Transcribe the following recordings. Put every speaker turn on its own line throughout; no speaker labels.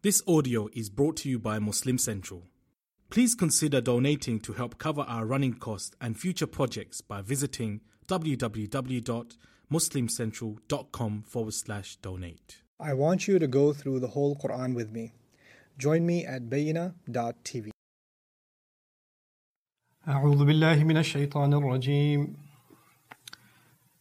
This audio is brought to you by Muslim Central. Please consider donating to help cover our running costs and future projects by visiting www.muslimcentral.com forward slash donate.
I want you to go through the whole Quran with me. Join me at
bayyinah.tv.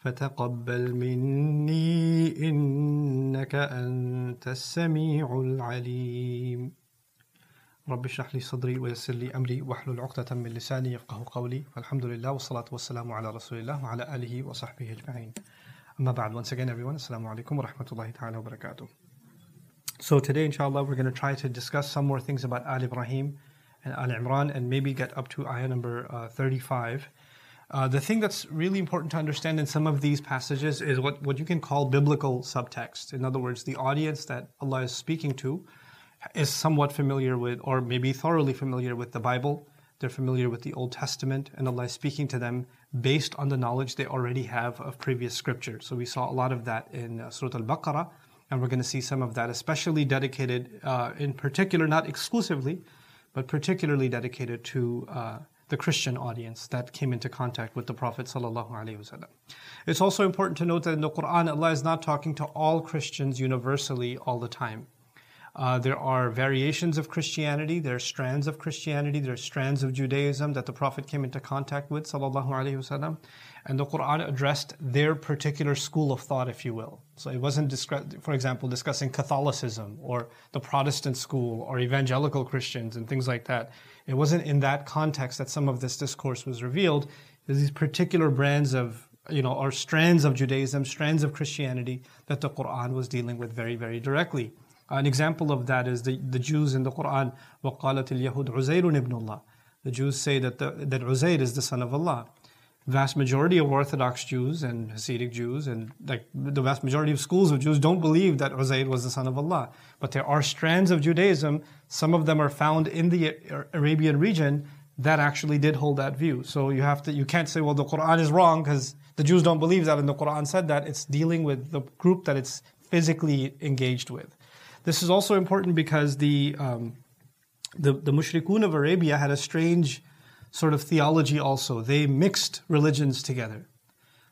فتقبل مني إنك أنت السميع العليم. رب اشرح لي صدري ويسر لي أمري واحلل عقدة من لساني يفقه قولي. فالحمد لله والصلاة والسلام على رسول الله وعلى آله وصحبه أجمعين. أما بعد once again everyone السلام عليكم ورحمة الله تعالى وبركاته. So today inshallah we're going to try to discuss some more things about Al Ibrahim and Al Imran and maybe get up to ayah number uh, 35 Uh, the thing that's really important to understand in some of these passages is what, what you can call biblical subtext. In other words, the audience that Allah is speaking to is somewhat familiar with, or maybe thoroughly familiar with the Bible. They're familiar with the Old Testament, and Allah is speaking to them based on the knowledge they already have of previous scripture. So we saw a lot of that in uh, Surah Al Baqarah, and we're going to see some of that, especially dedicated, uh, in particular, not exclusively, but particularly dedicated to uh, the Christian audience that came into contact with the Prophet. It's also important to note that in the Quran, Allah is not talking to all Christians universally all the time. Uh, there are variations of Christianity, there are strands of Christianity, there are strands of Judaism that the Prophet came into contact with, ﷺ, and the Quran addressed their particular school of thought, if you will. So it wasn't, for example, discussing Catholicism or the Protestant school or evangelical Christians and things like that. It wasn't in that context that some of this discourse was revealed. There's these particular brands of, you know, or strands of Judaism, strands of Christianity that the Quran was dealing with very, very directly. An example of that is the, the Jews in the Quran, وَقَالَتِ الْيَهُودُ عُزَيْرٌ ibn اللَّهِ The Jews say that, the, that Uzair is the son of Allah vast majority of Orthodox Jews and Hasidic Jews and like the vast majority of schools of Jews don't believe that Uzair was the son of Allah. But there are strands of Judaism, some of them are found in the Arabian region that actually did hold that view. So you have to you can't say well the Quran is wrong because the Jews don't believe that and the Quran said that. It's dealing with the group that it's physically engaged with. This is also important because the um, the, the mushrikun of Arabia had a strange sort of theology also. They mixed religions together.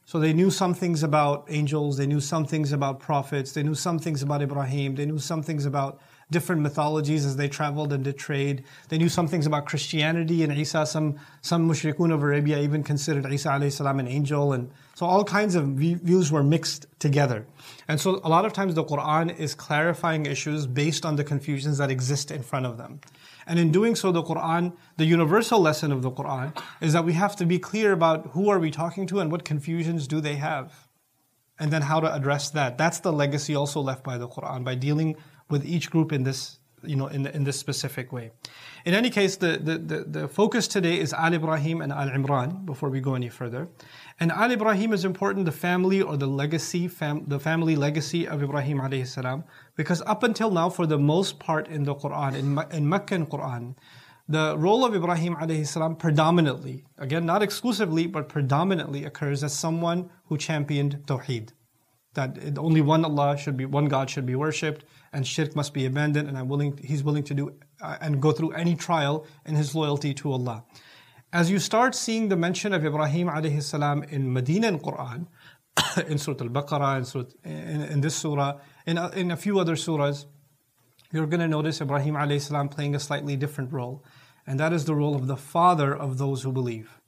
So they knew some things about angels, they knew some things about prophets, they knew some things about Ibrahim, they knew some things about different mythologies as they traveled and did trade. They knew some things about Christianity and Isa. Some some mushrikun of Arabia even considered Isa alayhi salam an angel, and so all kinds of views were mixed together. And so a lot of times the Quran is clarifying issues based on the confusions that exist in front of them. And in doing so, the Quran, the universal lesson of the Quran is that we have to be clear about who are we talking to and what confusions do they have. And then how to address that. That's the legacy also left by the Quran by dealing with each group in this, you know, in, in this specific way. In any case, the, the, the, the focus today is Al Ibrahim and Al Imran before we go any further. And Al Ibrahim is important, the family or the legacy, fam, the family legacy of Ibrahim alayhi salam, because up until now, for the most part in the Quran, in, in Meccan Quran, the role of Ibrahim alayhi salam predominantly, again not exclusively, but predominantly occurs as someone who championed Tawheed. That only one Allah should be, one God should be worshipped, and shirk must be abandoned, and I'm willing, he's willing to do uh, and go through any trial in his loyalty to Allah. As you start seeing the mention of Ibrahim alayhi salam in Medina in Quran, in Surah Al-Baqarah, in, in, in, this surah, in in a few other surahs, you're going to notice Ibrahim alayhi salam playing a slightly different role. And that is the role of the father of those who believe.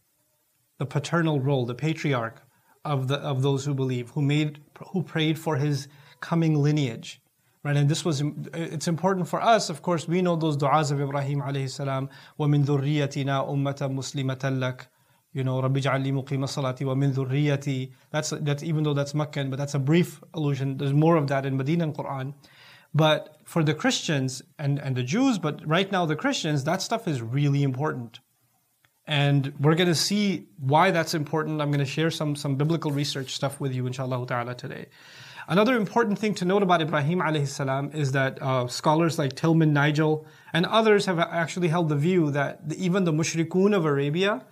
The paternal role, the patriarch of, the, of those who believe, who, made, who prayed for his coming lineage. Right, and this was it's important for us. Of course, we know those du'as of Ibrahim alayhi salam. وَمِن ذُرِّيَّتِنَا أُمَّةً مُسْلِمَةً لَكَ you know, Rabbi ja'alli muqima salati wa min dhurriyati. That's, that's, even though that's Meccan, but that's a brief allusion. There's more of that in Medina Quran. But for the Christians and, and the Jews, but right now the Christians, that stuff is really important. And we're going to see why that's important. I'm going to share some, some biblical research stuff with you, inshallah ta'ala, today. Another important thing to note about Ibrahim alayhi salam is that uh, scholars like Tilman Nagel and others have actually held the view that even the mushrikun of Arabia,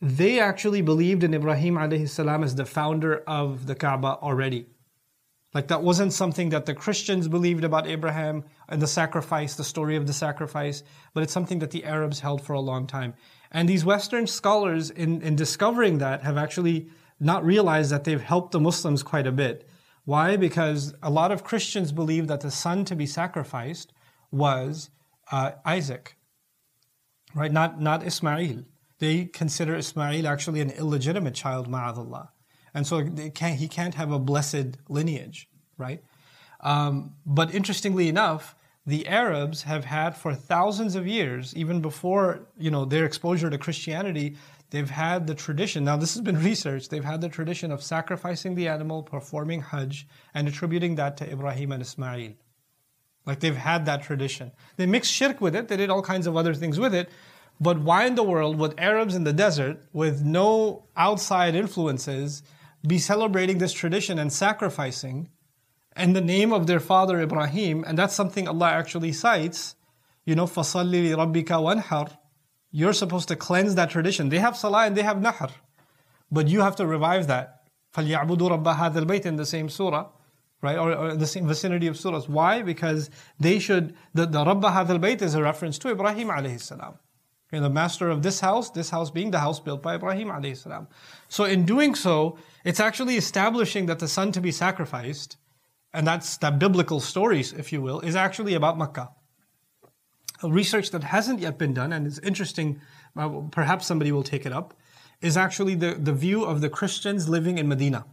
they actually believed in Ibrahim alayhi salam as the founder of the Kaaba already. Like that wasn't something that the Christians believed about Abraham and the sacrifice, the story of the sacrifice, but it's something that the Arabs held for a long time. And these Western scholars, in, in discovering that, have actually not realized that they've helped the Muslims quite a bit. Why? Because a lot of Christians believe that the son to be sacrificed was uh, Isaac, right? Not, not Ismail. They consider Ismail actually an illegitimate child, ma'adallah. And so can't, he can't have a blessed lineage, right? Um, but interestingly enough, the Arabs have had for thousands of years, even before you know their exposure to Christianity, they've had the tradition. Now this has been researched. They've had the tradition of sacrificing the animal, performing Hajj, and attributing that to Ibrahim and Ismail. Like they've had that tradition. They mixed shirk with it. They did all kinds of other things with it. But why in the world would Arabs in the desert, with no outside influences, be celebrating this tradition and sacrificing in the name of their father Ibrahim? And that's something Allah actually cites. You know, فَصَلِّ لِرَبِّكَ وَانْحَرْ You're supposed to cleanse that tradition. They have salah and they have nahr. But you have to revive that. فَلْيَعْبُدُوا رَبَّ هَذَا الْبَيْتِ in the same surah right? Or, or, the same vicinity of surahs. Why? Because they should, the, the Rabba Hadal Bayt is a reference to Ibrahim alayhi salam. the master of this house, this house being the house built by Ibrahim alayhi salam. So in doing so, it's actually establishing that the son to be sacrificed, and that's that biblical stories, if you will, is actually about Makkah. Research that hasn't yet been done, and is interesting, uh, perhaps somebody will take it up, is actually the, the view of the Christians living in Medina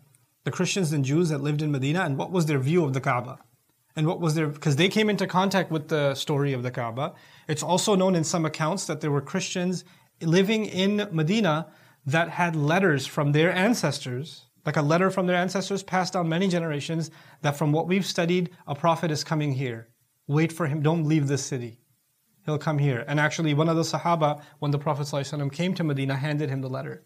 the Christians and Jews that lived in Medina and what was their view of the Kaaba. And what was their, because they came into contact with the story of the Kaaba. It's also known in some accounts that there were Christians living in Medina that had letters from their ancestors, like a letter from their ancestors passed down many generations, that from what we've studied, a prophet is coming here. Wait for him, don't leave this city. He'll come here. And actually, one of the Sahaba, when the Prophet ﷺ came to Medina, handed him the letter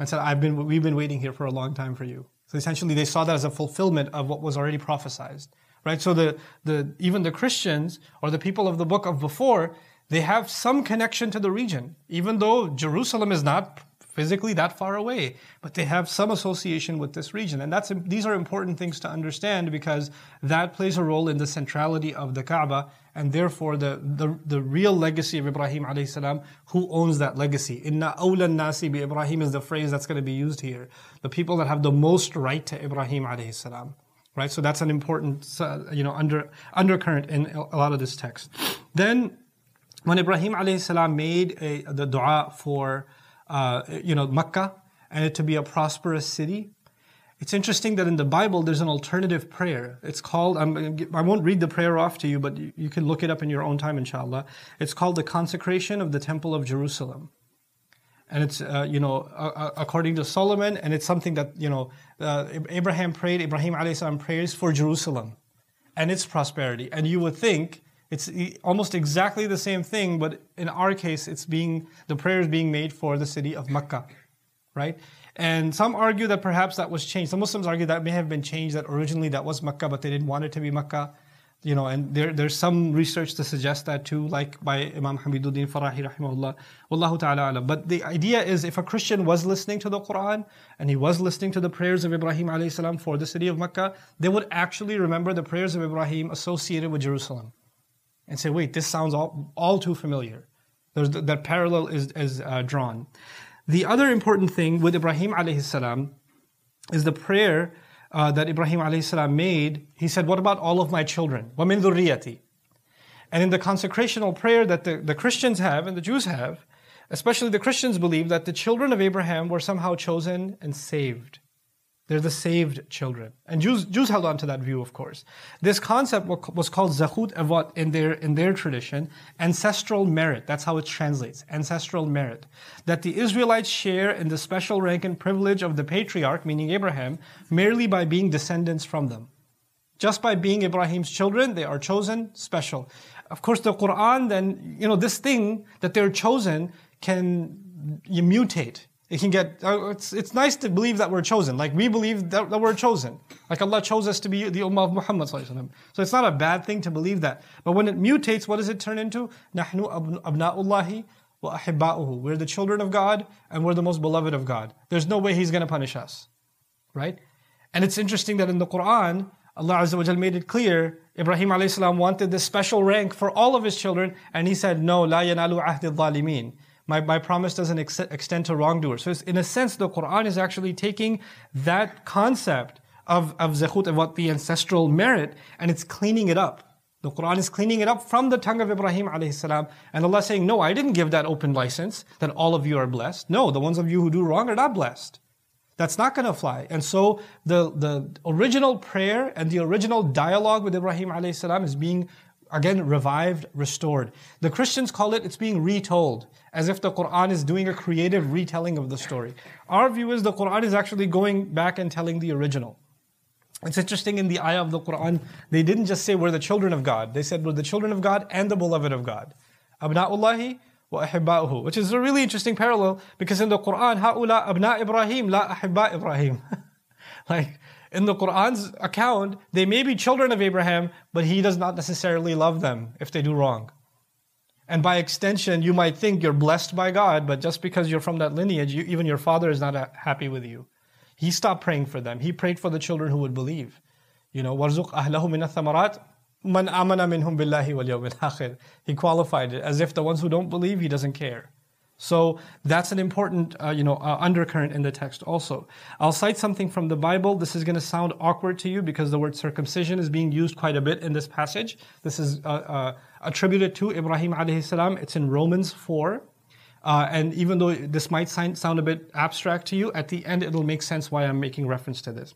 and said, I've been, we've been waiting here for a long time for you. So essentially, they saw that as a fulfillment of what was already prophesied, right? So the, the, even the Christians or the people of the book of before, they have some connection to the region, even though Jerusalem is not physically that far away, but they have some association with this region. And that's, these are important things to understand because that plays a role in the centrality of the Kaaba and therefore the, the, the real legacy of Ibrahim alayhi salam, who owns that legacy. Inna awla nasi bi Ibrahim is the phrase that's going to be used here. The people that have the most right to Ibrahim alayhi salam. Right? So that's an important, uh, you know, under, undercurrent in a lot of this text. Then, when Ibrahim alayhi salam made a, the dua for uh, you know, Makkah and it to be a prosperous city. It's interesting that in the Bible there's an alternative prayer. It's called, I'm, I won't read the prayer off to you, but you, you can look it up in your own time, inshallah. It's called the consecration of the Temple of Jerusalem. And it's, uh, you know, uh, according to Solomon, and it's something that, you know, uh, Abraham prayed, Ibrahim alayhi salam prays for Jerusalem and its prosperity. And you would think it's almost exactly the same thing, but in our case, it's being the prayer is being made for the city of Mecca, right? And some argue that perhaps that was changed. Some Muslims argue that may have been changed. That originally that was Mecca, but they didn't want it to be Mecca. You know, and there, there's some research to suggest that too, like by Imam Hamiduddin Farahi rahimahullah. Wallahu ta'ala alam. But the idea is if a Christian was listening to the Quran and he was listening to the prayers of Ibrahim alayhi salam for the city of Mecca, they would actually remember the prayers of Ibrahim associated with Jerusalem and say, wait, this sounds all, all too familiar. There's the, that parallel is, is uh, drawn. The other important thing with Ibrahim alayhi salam is the prayer uh, that Ibrahim alayhi salam made. He said, what about all of my children? وَمِن ذُرِّيَّتِي And in the consecrational prayer that the, the Christians have and the Jews have, especially the Christians believe that the children of Abraham were somehow chosen and saved. They're the saved children. And Jews, Jews held on to that view, of course. This concept was called Zachut Avot in their, in their tradition, ancestral merit. That's how it translates, ancestral merit. That the Israelites share in the special rank and privilege of the patriarch, meaning Abraham, merely by being descendants from them. Just by being Ibrahim's children, they are chosen special. Of course, the Quran then, you know, this thing that they're chosen can mutate it can get uh, it's, it's nice to believe that we're chosen. Like we believe that, that we're chosen. Like allah chose us to be the ummah of muhammad so it's not a bad thing to believe that. But when it mutates what does it turn into? Nahnu abna'ullahi wa we're the children of god and we're the most beloved of god. There's no way he's going to punish us right? And it's interesting that in the quran allah azza wa made it clear ibrahim alayhi wanted this special rank for all of his children and he said no la yanalu ahdi dhalimin my, my promise doesn't ex- extend to wrongdoers. So, in a sense, the Quran is actually taking that concept of, of zekhut, of what the ancestral merit, and it's cleaning it up. The Quran is cleaning it up from the tongue of Ibrahim alayhi salam. And Allah saying, no, I didn't give that open license that all of you are blessed. No, the ones of you who do wrong are not blessed. That's not going to fly. And so the, the original prayer and the original dialogue with Ibrahim alayhi salam is being again revived, restored. The Christians call it, it's being retold, as if the Quran is doing a creative retelling of the story. Our view is the Quran is actually going back and telling the original. It's interesting in the ayah of the Quran, they didn't just say we're the children of God. They said we're the children of God and the beloved of God. Abna'ullahi wa ahibba'uhu. Which is a really interesting parallel because in the Quran, ha'ula abna Ibrahim la ahibba Ibrahim. like, in the Quran's account, they may be children of Abraham, but he does not necessarily love them if they do wrong. And by extension, you might think you're blessed by God, but just because you're from that lineage, you, even your father is not happy with you. He stopped praying for them. He prayed for the children who would believe. You know, وَارْزُقْ أَهْلَهُ مِنَ الثَّمَرَاتِ مَنْ آمَنَ مِنْهُمْ بِاللَّهِ وَالْيَوْمِ الْآخِرِ He qualified it as if the ones who don't believe, he doesn't care. So that's an important, uh, you know, uh, undercurrent in the text also. I'll cite something from the Bible. This is going to sound awkward to you because the word circumcision is being used quite a bit in this passage. This is uh, uh attributed to Ibrahim alayhi salam. It's in Romans 4. Uh, and even though this might sound a bit abstract to you, at the end it'll make sense why I'm making reference to this.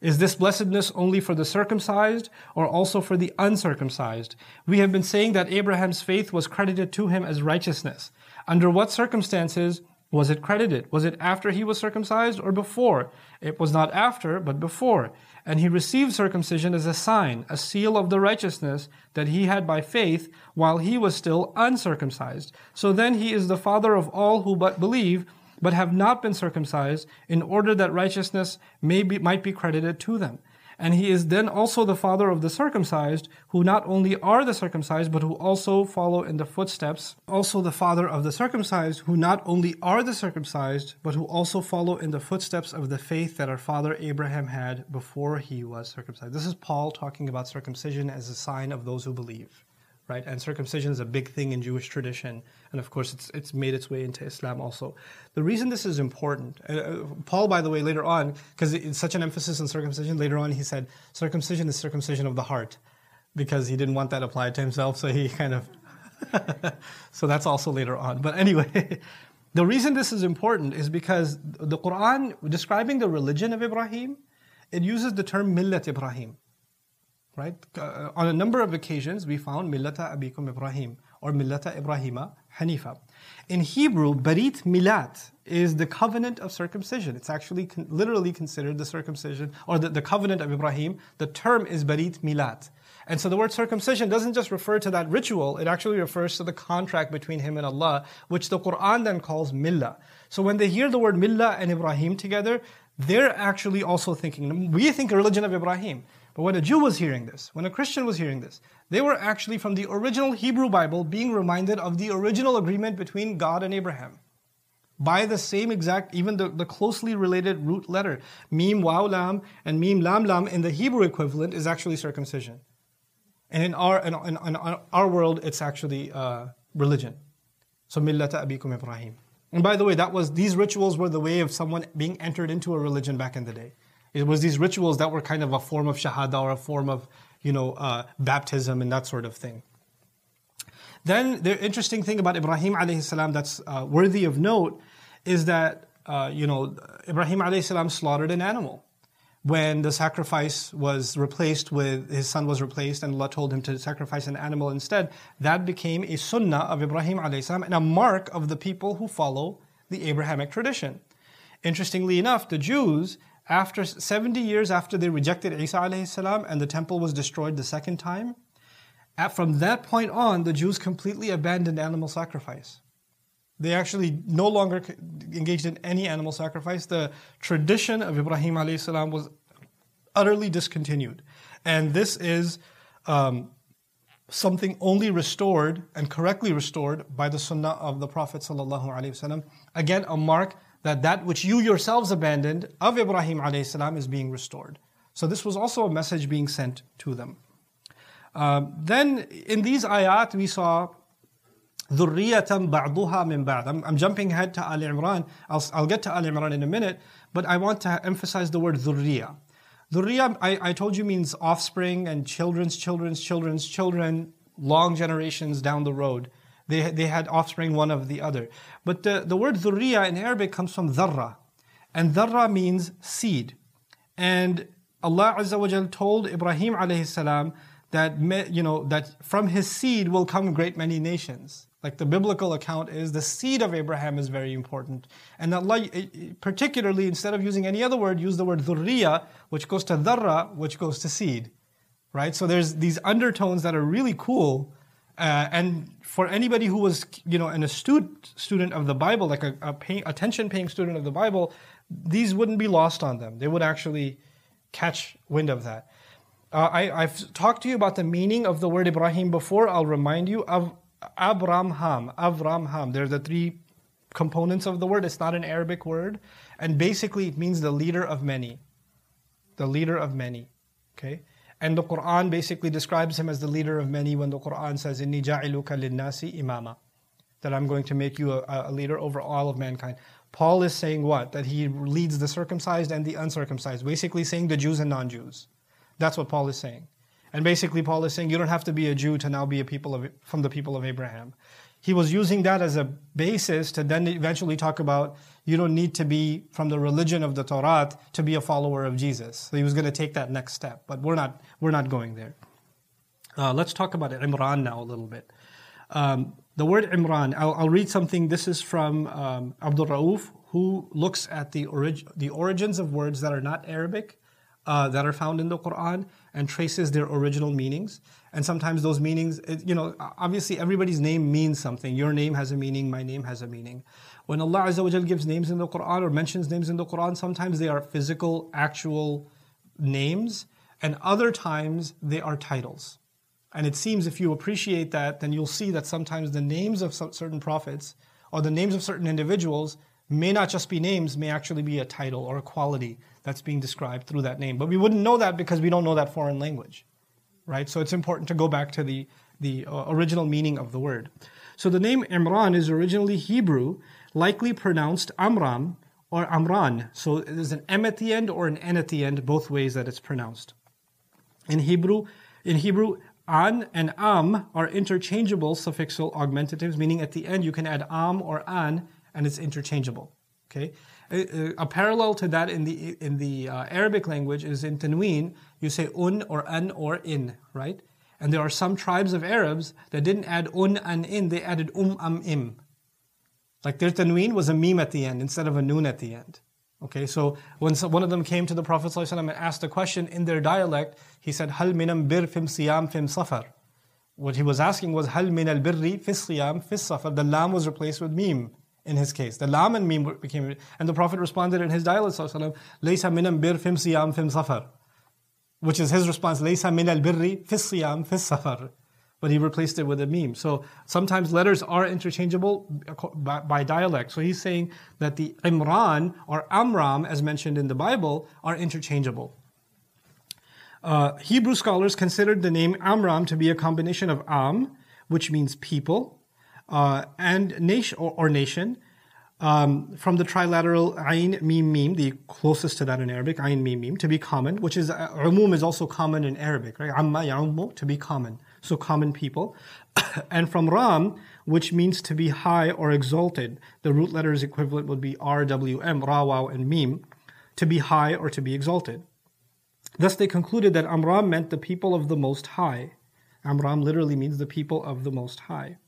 Is this blessedness only for the circumcised or also for the uncircumcised? We have been saying that Abraham's faith was credited to him as righteousness. Under what circumstances was it credited? Was it after he was circumcised or before? It was not after, but before. And he received circumcision as a sign, a seal of the righteousness that he had by faith while he was still uncircumcised. So then he is the father of all who but believe, but have not been circumcised, in order that righteousness may be, might be credited to them. And he is then also the father of the circumcised, who not only are the circumcised, but who also follow in the footsteps. Also the father of the circumcised, who not only are the circumcised, but who also follow in the footsteps of the faith that our father Abraham had before he was circumcised. This is Paul talking about circumcision as a sign of those who believe right? And circumcision is a big thing in Jewish tradition, and of course, it's it's made its way into Islam also. The reason this is important, uh, uh Paul, by the way, later on, because it's such an emphasis on circumcision, later on he said circumcision is circumcision of the heart, because he didn't want that applied to himself, so he kind of. so that's also later on. But anyway, the reason this is important is because the Quran describing the religion of Ibrahim, it uses the term millat Ibrahim right? Uh, on a number of occasions, we found Millata Abikum Ibrahim or Millata Ibrahima Hanifa. In Hebrew, Barit Milat is the covenant of circumcision. It's actually con- literally considered the circumcision or the, the covenant of Ibrahim. The term is Barit Milat. And so the word circumcision doesn't just refer to that ritual, it actually refers to the contract between him and Allah, which the Quran then calls millah. So when they hear the word millah and Ibrahim together, they're actually also thinking, we think religion of Ibrahim. But when a Jew was hearing this, when a Christian was hearing this, they were actually from the original Hebrew Bible being reminded of the original agreement between God and Abraham. By the same exact, even the, the closely related root letter, mim waw lam and mim lam lam in the Hebrew equivalent is actually circumcision. And in our, in, in, in our world, it's actually uh, religion. So millata abikum Ibrahim. And by the way, that was these rituals were the way of someone being entered into a religion back in the day. It was these rituals that were kind of a form of shahada or a form of, you know, uh, baptism and that sort of thing. Then the interesting thing about Ibrahim alayhi salam that's uh, worthy of note is that, uh, you know, Ibrahim alayhi salam slaughtered an animal. When the sacrifice was replaced with, his son was replaced and Allah told him to sacrifice an animal instead, that became a sunnah of Ibrahim salam and a mark of the people who follow the Abrahamic tradition. Interestingly enough, the Jews after 70 years after they rejected Isa salam and the temple was destroyed the second time, at, from that point on, the Jews completely abandoned animal sacrifice. They actually no longer engaged in any animal sacrifice. The tradition of Ibrahim salam was utterly discontinued. And this is um, something only restored and correctly restored by the sunnah of the Prophet. Again, a mark that that which you yourselves abandoned of Ibrahim alayhi is being restored. So this was also a message being sent to them. Um, then in these ayat we saw ذُرِّيَّةً بَعْضُهَا مِنْ بَعْض. I'm, I'm jumping ahead to Ali Imran. I'll, I'll get to Ali Imran in a minute, but I want to emphasize the word ذُرِّيَّة. ذُرِّيَّة, I, I told you means offspring and children's children's children's children, long generations down the road. They, they had offspring one of the other. But the, the word Zuriya in Arabic comes from dharra. And dharra means seed. And Allah Azza wa Jal told Ibrahim alayhi salam that you know that from his seed will come great many nations. Like the biblical account is the seed of Abraham is very important. And Allah eh, eh, particularly instead of using any other word use the word dhurriya which goes to dharra which goes to seed. Right? So there's these undertones that are really cool uh, and for anybody who was, you know, an astute student of the Bible, like a, a pay, attention-paying student of the Bible, these wouldn't be lost on them. They would actually catch wind of that. Uh, I, have talked to you about the meaning of the word Ibrahim before. I'll remind you of Abramham, Avramham. They're the three components of the word. It's not an Arabic word. And basically, it means the leader of many. The leader of many. Okay? And the Quran basically describes him as the leader of many when the Quran says, Inni ja'iluka linnasi imama. That I'm going to make you a, a leader over all of mankind. Paul is saying what? That he leads the circumcised and the uncircumcised. Basically saying the Jews and non Jews. That's what Paul is saying. And basically, Paul is saying you don't have to be a Jew to now be a people of, from the people of Abraham. He was using that as a basis to then eventually talk about you don't need to be from the religion of the Torah to be a follower of Jesus. So he was going to take that next step, but we're not we're not going there. Uh, let's talk about Imran now a little bit. Um, the word Imran, I'll, I'll, read something. This is from um, Abdul Rauf, who looks at the, orig- the origins of words that are not Arabic uh, that are found in the Quran and traces their original meanings. And sometimes those meanings, eh, you know, obviously everybody's name means something. Your name has a meaning, my name has a meaning. When Allah Azza wa gives names in the Quran or mentions names in the Quran, sometimes they are physical, actual names, and other times they are titles. And it seems if you appreciate that, then you'll see that sometimes the names of certain prophets or the names of certain individuals may not just be names, may actually be a title or a quality that's being described through that name. But we wouldn't know that because we don't know that foreign language, right? So it's important to go back to the, the uh, original meaning of the word. So the name Imran is originally Hebrew, likely pronounced Amram or Amran. So there's an M at the end or an N at the end, both ways that it's pronounced. In Hebrew, in Hebrew, an and am are interchangeable suffixal augmentatives, meaning at the end you can add am or an and it's interchangeable. Okay, a, a parallel to that in the in the uh, Arabic language is in Tanween. You say un or an or in, right? And there are some tribes of Arabs that didn't add un and in; they added um am im. Like their Tanween was a meme at the end instead of a noon at the end. Okay, so when one of them came to the Prophet ﷺ and asked a question in their dialect, he said, "Hal minam bir fim siyam fim safar." What he was asking was, "Hal min al birri fis siyam fis safar." The lam was replaced with meme in his case. The lam and meme became, and the Prophet responded in his dialogue, Laysa minam bir fim siyam fim safar. Which is his response, min al birri fis siyam fis safar. But he replaced it with a meme. So sometimes letters are interchangeable by, by dialect. So he's saying that the Imran or Amram, as mentioned in the Bible, are interchangeable. Uh, Hebrew scholars considered the name Amram to be a combination of Am, which means people, uh, and nation or, or nation um, from the trilateral ayn mim mim, the closest to that in Arabic, ayn mim mim, to be common, which is uh, umum is also common in Arabic, right? Amma ya'ummu, to be common, so common people, and from ram, which means to be high or exalted. The root letters equivalent would be r, w, m, ra, waw, and mim, to be high or to be exalted. Thus, they concluded that Amram meant the people of the Most High. Amram literally means the people of the Most High.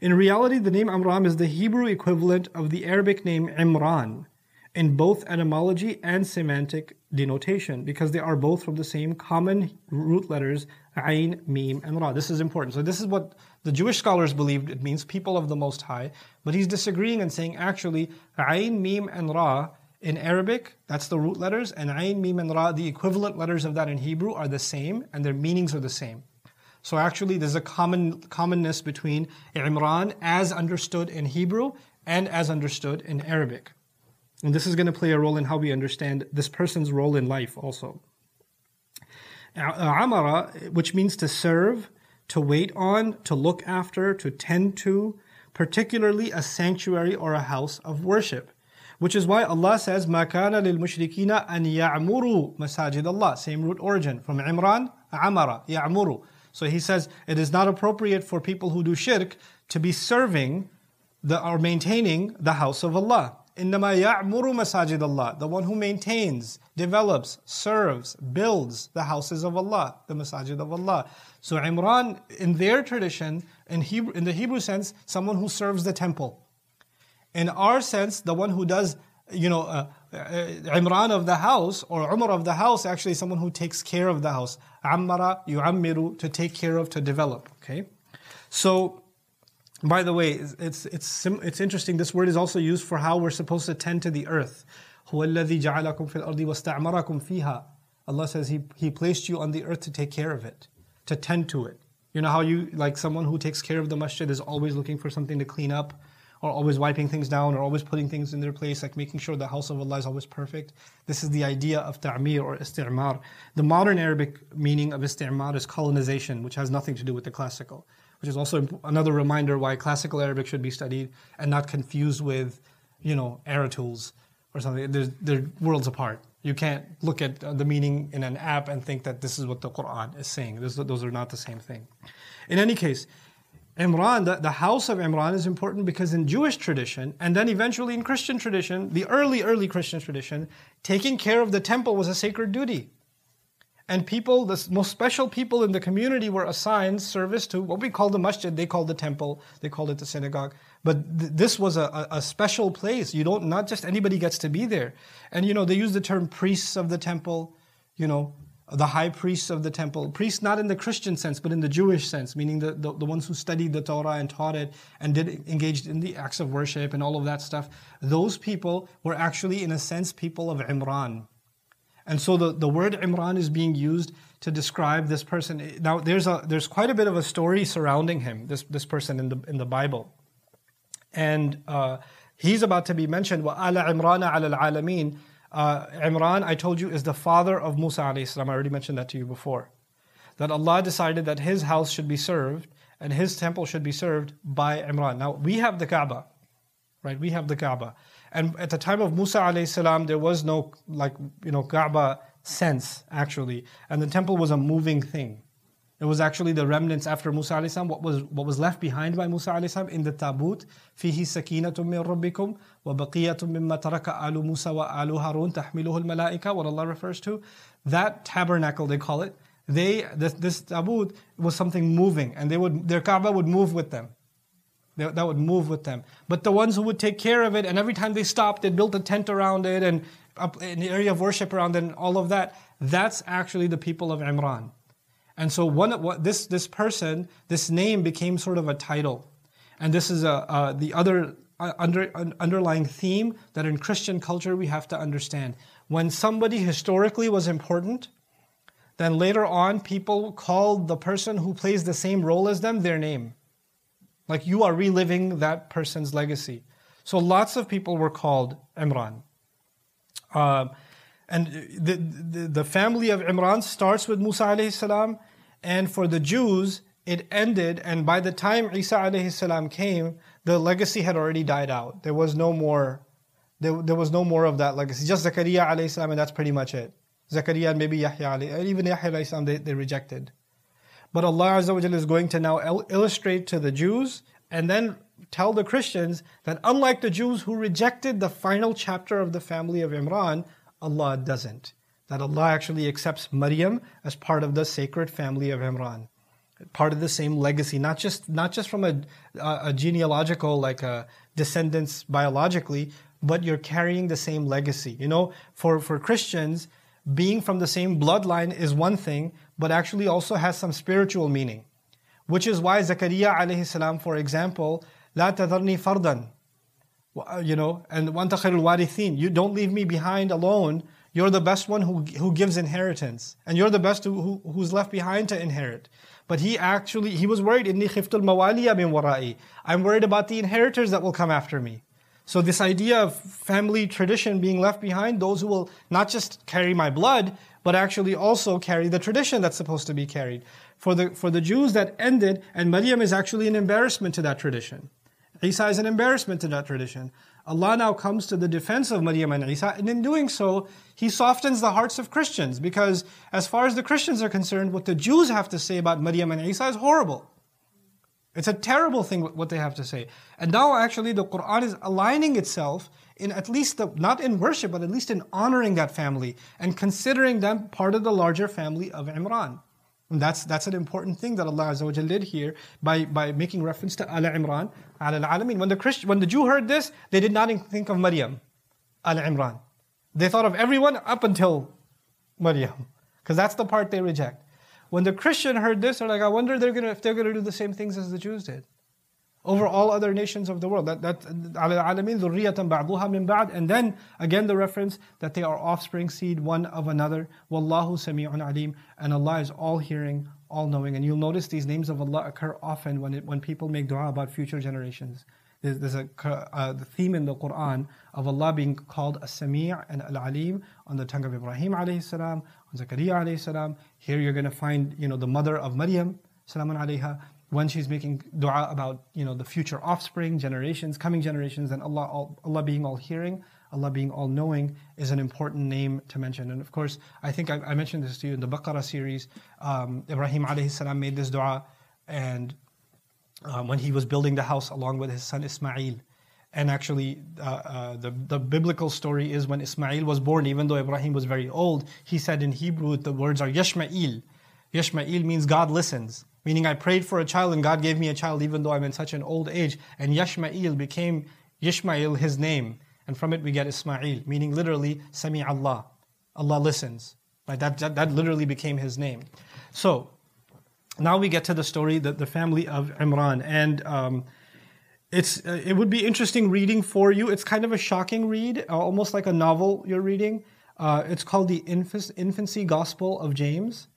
In reality, the name Amram is the Hebrew equivalent of the Arabic name Imran in both etymology and semantic denotation because they are both from the same common root letters Ain, Mim, and Ra. This is important. So this is what The Jewish scholars believed it means people of the Most High, but he's disagreeing and saying actually, Ain, Mim, and Ra in Arabic, that's the root letters, and Ain, Mim, and Ra, the equivalent letters of that in Hebrew, are the same, and their meanings are the same. So actually, there's a common commonness between Imran as understood in Hebrew and as understood in Arabic. And this is going to play a role in how we understand this person's role in life also. Amara, which means to serve, to wait on, to look after, to tend to, particularly a sanctuary or a house of worship. Which is why Allah says, مَا كَانَ لِلْمُشْرِكِينَ أَن يَعْمُرُوا مَسَاجِدَ Allah. Same root origin. From Imran, Amara, يَعْمُرُوا. So he says, it is not appropriate for people who do shirk to be serving the, or maintaining the house of Allah. إنما يعمر مساجد Allah, the one who maintains, develops, serves, builds the houses of Allah, the masajid of Allah. So Imran, in their tradition, in, Hebrew, in the Hebrew sense, someone who serves the temple. In our sense, the one who does, you know, uh, uh, Imran of the house or Umar of the house, actually someone who takes care of the house. Ammara, yu'ammiru, to take care of, to develop. Okay? So, by the way, it's, it's, it's interesting, this word is also used for how we're supposed to tend to the earth. Allah says he, he placed you on the earth to take care of it, to tend to it. You know how you, like someone who takes care of the masjid is always looking for something to clean up, or always wiping things down, or always putting things in their place, like making sure the house of Allah is always perfect. This is the idea of ta'mir or isti'mar. The modern Arabic meaning of isti'mar is colonization, which has nothing to do with the classical which is also another reminder why classical Arabic should be studied and not confused with, you know, Aratus or something. They're, they're worlds apart. You can't look at uh, the meaning in an app and think that this is what the Quran is saying. Those, those are not the same thing. In any case, Imran, the, the house of Imran is important because in Jewish tradition, and then eventually in Christian tradition, the early, early Christian tradition, taking care of the temple was a sacred duty. And people, the most special people in the community were assigned service to what we call the masjid, they call the temple, they called it the synagogue. But th- this was a, a, special place. You don't, not just anybody gets to be there. And you know, they use the term priests of the temple, you know, the high priests of the temple. Priests not in the Christian sense, but in the Jewish sense, meaning the, the, the ones who studied the Torah and taught it and did engaged in the acts of worship and all of that stuff. Those people were actually, in a sense, people of Imran and so the, the word Imran is being used to describe this person. Now there's a there's quite a bit of a story surrounding him, this this person in the in the Bible. And uh, he's about to be mentioned, ala Imran ala alamin. Uh, Imran, I told you, is the father of Musa. I already mentioned that to you before. That Allah decided that his house should be served and his temple should be served by Imran. Now we have the Kaaba, right? We have the Kaaba. And at the time of Musa there was no like you know Kaaba sense actually, and the temple was a moving thing. It was actually the remnants after Musa alayhi. What was what was left behind by Musa alayhi in the tabut, min rabbikum wa baqiyatum mimma taraka alu Musa wa alu Harun tahmiluhu al-malaika. What Allah refers to, that tabernacle they call it. They this, this tabut was something moving, and they would their Kaaba would move with them that would move with them. But the ones who would take care of it, and every time they stopped, they built a tent around it and an area of worship around it and all of that. That's actually the people of Imran. And so one, what, this, this person, this name became sort of a title. And this is a, uh, the other uh, under, underlying theme that in Christian culture we have to understand. When somebody historically was important, then later on people called the person who plays the same role as them their name. Like you are reliving that person's legacy. So lots of people were called Imran. Uh, and the, the, the, family of Imran starts with Musa alayhi salam, and for the Jews, it ended, and by the time Isa alayhi salam came, the legacy had already died out. There was no more, there, there was no more of that legacy. Just Zakaria alayhi salam, and that's pretty much it. Zakaria and maybe Yahya alayhi, even Yahya alayhi salam, they, they rejected. But Allah Azza wa is going to now illustrate to the Jews and then tell the Christians that unlike the Jews who rejected the final chapter of the family of Imran, Allah doesn't. That Allah actually accepts Maryam as part of the sacred family of Imran, part of the same legacy, not just not just from a, a genealogical like a descendants biologically, but you're carrying the same legacy. You know, for for Christians, being from the same bloodline is one thing, but actually also has some spiritual meaning, which is why Zakaria alayhi salam, for example, لا تذرني fardan you know, and وأنت خير الوارثين. You don't leave me behind alone. You're the best one who, who gives inheritance. And you're the best who, who, who's left behind to inherit. But he actually, he was worried, إِنِّي خِفْتُ الْمَوَالِيَ مِنْ وَرَائِي I'm worried about the inheritors that will come after me. So this idea of family tradition being left behind, those who will not just carry my blood, but actually also carry the tradition that's supposed to be carried. For the, for the Jews that ended, and Maryam is actually an embarrassment to that tradition. Isa is an embarrassment to that tradition. Allah now comes to the defense of Maryam and Isa, and in doing so, He softens the hearts of Christians because, as far as the Christians are concerned, what the Jews have to say about Maryam and Isa is horrible. It's a terrible thing what they have to say. And now, actually, the Quran is aligning itself in at least the, not in worship, but at least in honoring that family and considering them part of the larger family of Imran. And that's, that's an important thing that Allah Azza wa did here by, by making reference to Al Imran, Al Alamin. When the, Christ, when the Jew heard this, they did not think of Maryam, Al Imran. They thought of everyone up until Maryam, because that's the part they reject. When the Christian heard this, they're like, I wonder if they're going to do the same things as the Jews did over all other nations of the world. That that ba'duha min ba'd. And then again the reference that they are offspring seed one of another. Wallahu sami'un alim. And Allah is all hearing, all knowing. And you'll notice these names of Allah occur often when it, when people make dua about future generations. There's, there's a uh, the theme in the Quran of Allah being called As-Sami' and Al-Alim on the tongue of Ibrahim alayhi salam, on Zakaria alayhi salam. Here you're going to find, you know, the mother of Maryam, salamun alayha when she's making dua about you know the future offspring, generations, coming generations, and Allah, all, Allah being all hearing, Allah being all knowing is an important name to mention. And of course, I think I, I mentioned this to you in the Baqarah series. Um, Ibrahim alayhi salam made this dua, and um, when he was building the house along with his son Ismail. And actually, uh, uh, the, the biblical story is when Ismail was born, even though Ibrahim was very old, he said in Hebrew, the words are Yashma'il. Yashma'il means God listens. Meaning I prayed for a child and God gave me a child even though I'm in such an old age. And Yashma'il became Yishmael his name. And from it we get Ismail, meaning literally Sami Allah. Allah listens. Right? That, that, that literally became his name. So now we get to the story, the, the family of Imran. And um, it's uh, it would be interesting reading for you. It's kind of a shocking read, uh, almost like a novel you're reading. Uh, it's called the Infancy Gospel of James.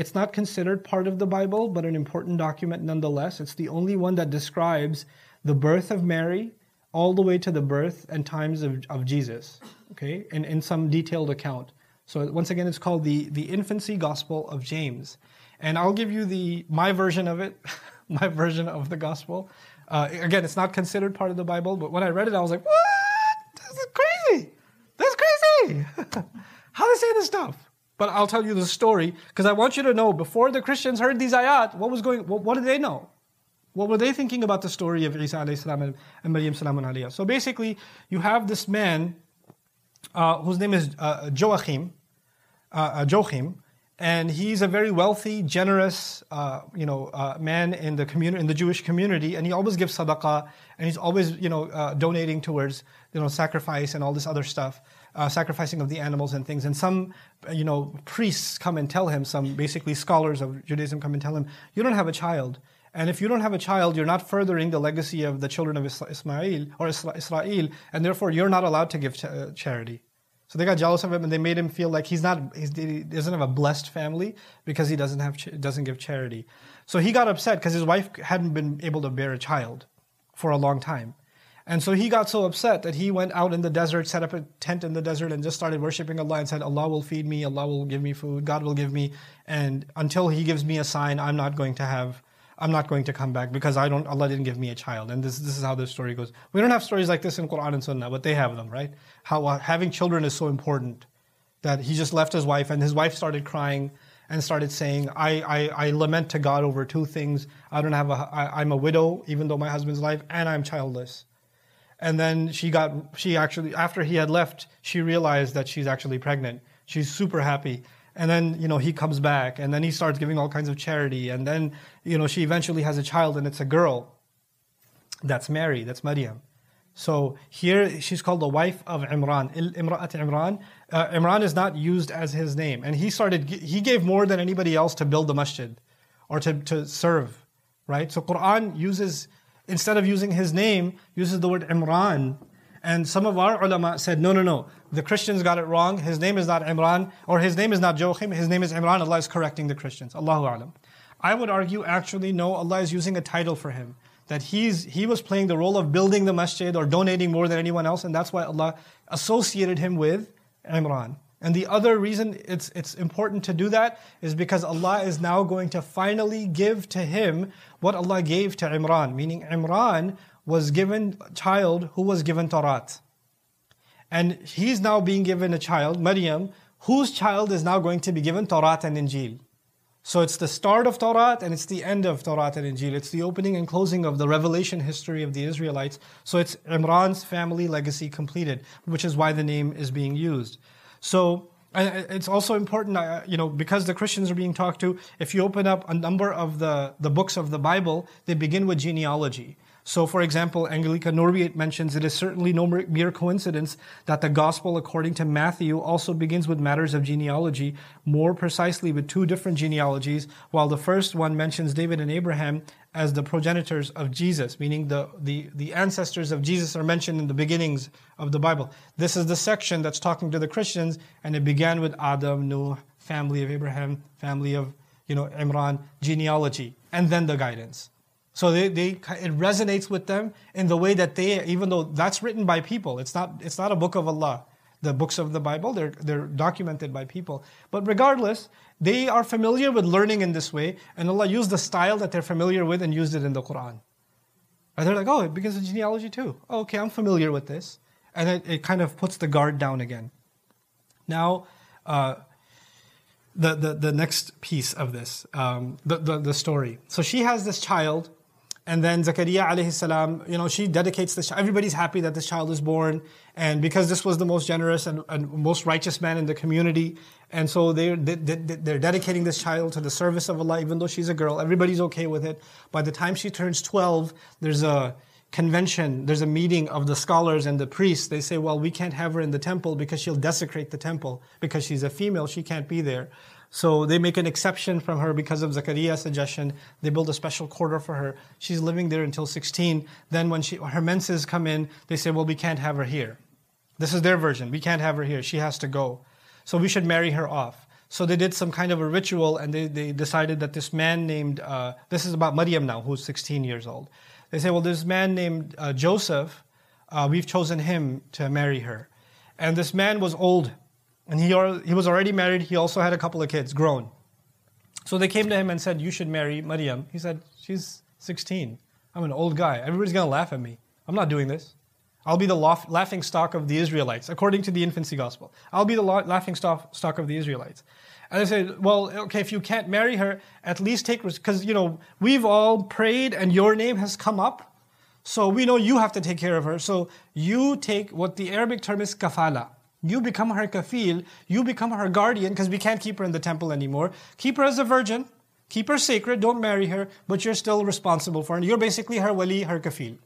It's not considered part of the Bible, but an important document nonetheless. It's the only one that describes the birth of Mary all the way to the birth and times of, of Jesus, okay, in, in some detailed account. So once again, it's called the, the Infancy Gospel of James. And I'll give you the my version of it, my version of the gospel. Uh, again, it's not considered part of the Bible, but when I read it, I was like, what? This is crazy. That's crazy. How they say this stuff? But I'll tell you the story because I want you to know before the Christians heard these ayat, what was going, what, what did they know? What were they thinking about the story of Isa salam and, Maryam salamun alayha? So basically, you have this man uh, whose name is uh, Joachim, uh, uh Joachim, and he's a very wealthy, generous, uh, you know, uh, man in the community, in the Jewish community, and he always gives sadaqah, and he's always, you know, uh, donating towards, you know, sacrifice and all this other stuff uh, sacrificing of the animals and things. And some, you know, priests come and tell him, some basically scholars of Judaism come and tell him, you don't have a child. And if you don't have a child, you're not furthering the legacy of the children of Ismail or Israel, and therefore you're not allowed to give ch- uh, charity. So they got jealous of him, and they made him feel like he's not, he's, he doesn't have a blessed family because he doesn't have, ch- doesn't give charity. So he got upset because his wife hadn't been able to bear a child for a long time. And so he got so upset that he went out in the desert, set up a tent in the desert, and just started worshiping Allah and said, Allah will feed me, Allah will give me food, God will give me. And until He gives me a sign, I'm not going to have, I'm not going to come back because I don't, Allah didn't give me a child. And this, this is how this story goes. We don't have stories like this in Quran and Sunnah, but they have them, right? How uh, having children is so important that he just left his wife and his wife started crying and started saying, I, I, I lament to God over two things. I don't have a, I, I'm a widow, even though my husband's alive, and I'm childless. And then she got, she actually, after he had left, she realized that she's actually pregnant. She's super happy. And then, you know, he comes back and then he starts giving all kinds of charity. And then, you know, she eventually has a child and it's a girl. That's Mary, that's Maryam. So here she's called the wife of Imran. Imra'at Imran. Uh, Imran is not used as his name. And he started, he gave more than anybody else to build the masjid or to, to serve right? So Quran uses, instead of using his name, uses the word Imran. And some of our ulama said, no, no, no. The Christians got it wrong. His name is not Imran, or his name is not Joachim. His name is Imran. Allah is correcting the Christians. Allahu Alam. I would argue, actually, no, Allah is using a title for him. That he's, he was playing the role of building the masjid or donating more than anyone else, and that's why Allah associated him with Imran. And the other reason it's, it's important to do that is because Allah is now going to finally give to him what Allah gave to Imran. Meaning, Imran was given a child who was given Tawrat. And he's now being given a child, Maryam, whose child is now going to be given Tawrat and Injil. So it's the start of Torah and it's the end of Torah and Injil. It's the opening and closing of the revelation history of the Israelites. So it's Imran's family legacy completed, which is why the name is being used. So it's also important, uh, you know, because the Christians are being talked to. If you open up a number of the, the books of the Bible, they begin with genealogy. So, for example, Angelika Neuwirth mentions it is certainly no mere coincidence that the gospel according to Matthew also begins with matters of genealogy, more precisely with two different genealogies, while the first one mentions David and Abraham as the progenitors of Jesus, meaning the, the, the ancestors of Jesus are mentioned in the beginnings of the Bible. This is the section that's talking to the Christians, and it began with Adam, Noah, family of Abraham, family of you know Imran, genealogy, and then the guidance. So they, they, it resonates with them in the way that they, even though that's written by people, it's not, it's not a book of Allah. The books of the Bible, they're, they're documented by people. But regardless, they are familiar with learning in this way, and Allah used the style that they're familiar with and used it in the Quran. And they're like, oh, it begins with genealogy too. Oh, okay, I'm familiar with this. And it, it kind of puts the guard down again. Now, uh, the, the, the next piece of this, um, the, the, the story. So she has this child and then Zakaria alayhi salam, you know, she dedicates this. Everybody's happy that this child is born, and because this was the most generous and, and most righteous man in the community, and so they're they're dedicating this child to the service of Allah, even though she's a girl. Everybody's okay with it. By the time she turns 12, there's a convention, there's a meeting of the scholars and the priests. They say, well, we can't have her in the temple because she'll desecrate the temple because she's a female. She can't be there. So they make an exception from her because of Zakaria's suggestion. They build a special quarter for her. She's living there until 16. Then when she, her menses come in, they say, well, we can't have her here. This is their version. We can't have her here. She has to go. So we should marry her off. So they did some kind of a ritual and they, they decided that this man named, uh, this is about Maryam now, who's 16 years old. They say, well, this man named uh, Joseph, uh, we've chosen him to marry her. And this man was old. And he, he was already married. He also had a couple of kids, grown. So they came to him and said, You should marry Maryam. He said, She's 16. I'm an old guy. Everybody's going to laugh at me. I'm not doing this. I'll be the laughing stock of the Israelites, according to the infancy gospel. I'll be the laughing stock, stock of the Israelites. And I said, well, okay, if you can't marry her, at least take, because, you know, we've all prayed and your name has come up. So we know you have to take care of her. So you take what the Arabic term is kafala. You become her kafil, you become her guardian because we can't keep her in the temple anymore. Keep her as a virgin, keep her sacred, don't marry her, but you're still responsible for her. You're basically her wali, her kafil.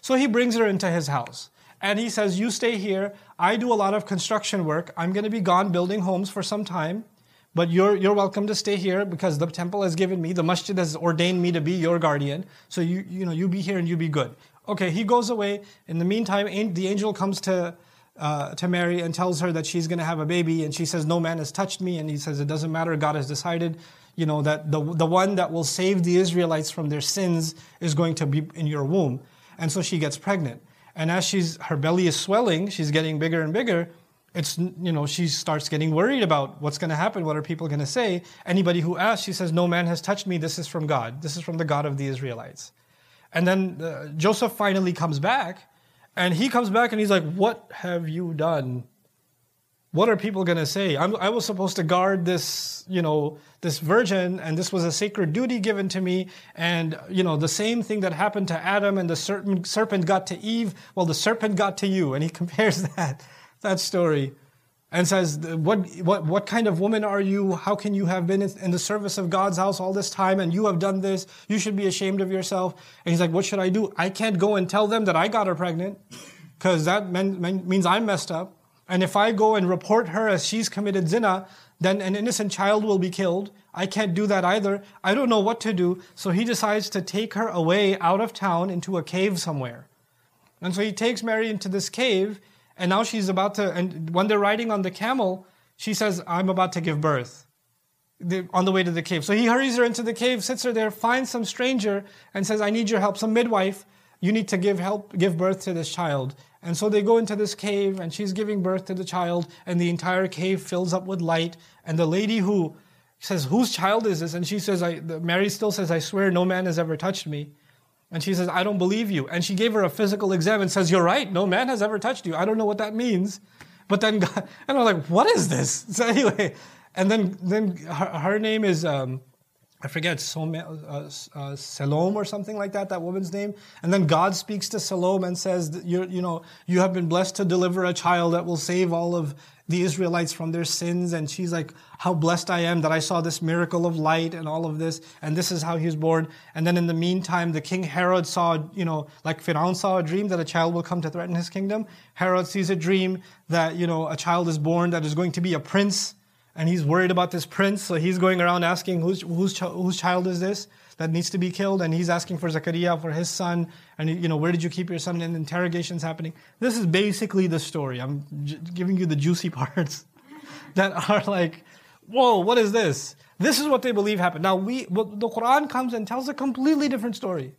So he brings her into his house. And he says, You stay here. I do a lot of construction work. I'm going to be gone building homes for some time. But you're, you're welcome to stay here because the temple has given me, the masjid has ordained me to be your guardian. So you, you know, you be here and you be good. Okay, he goes away. In the meantime, the angel comes to uh, to Mary and tells her that she's going to have a baby, and she says, "No man has touched me." And he says, "It doesn't matter. God has decided, you know, that the the one that will save the Israelites from their sins is going to be in your womb." And so she gets pregnant, and as she's her belly is swelling, she's getting bigger and bigger. It's you know she starts getting worried about what's going to happen. What are people going to say? Anybody who asks, she says, "No man has touched me. This is from God. This is from the God of the Israelites." And then uh, Joseph finally comes back and he comes back and he's like, What have you done? What are people going to say? I'm, i was supposed to guard this, you know, this virgin, and this was a sacred duty given to me. And, you know, the same thing that happened to Adam and the serpent, serpent got to Eve, well, the serpent got to you. And he compares that, that story and says, what, what, what kind of woman are you? How can you have been in the service of God's house all this time and you have done this? You should be ashamed of yourself. And he's like, what should I do? I can't go and tell them that I got her pregnant because that means I'm messed up. And if I go and report her as she's committed zina, then an innocent child will be killed. I can't do that either. I don't know what to do. So he decides to take her away out of town into a cave somewhere. And so he takes Mary into this cave, and now she's about to, and when they're riding on the camel, she says, I'm about to give birth on the way to the cave. So he hurries her into the cave, sits her there, finds some stranger, and says, I need your help, some midwife. You need to give help, give birth to this child. And so they go into this cave and she's giving birth to the child and the entire cave fills up with light. And the lady who says, whose child is this? And she says, I, Mary still says, I swear no man has ever touched me. And she says, I don't believe you. And she gave her a physical exam and says, you're right. No man has ever touched you. I don't know what that means. But then, God, and I'm like, what is this? So anyway, and then, then her, her name is, um, I forget, uh, uh, Salome or something like that, that woman's name. And then God speaks to Salome and says, you you know, you have been blessed to deliver a child that will save all of the Israelites from their sins. And she's like, how blessed I am that I saw this miracle of light and all of this. And this is how he was born. And then in the meantime, the king Herod saw, you know, like Firaun saw a dream that a child will come to threaten his kingdom. Herod sees a dream that, you know, a child is born that is going to be a prince and he's worried about this prince, so he's going around asking whose whose whose child is this that needs to be killed, and he's asking for Zakaria for his son, and you know where did you keep your son? And interrogations happening. This is basically the story. I'm j- giving you the juicy parts that are like, whoa, what is this? This is what they believe happened. Now we, the Quran comes and tells a completely different story.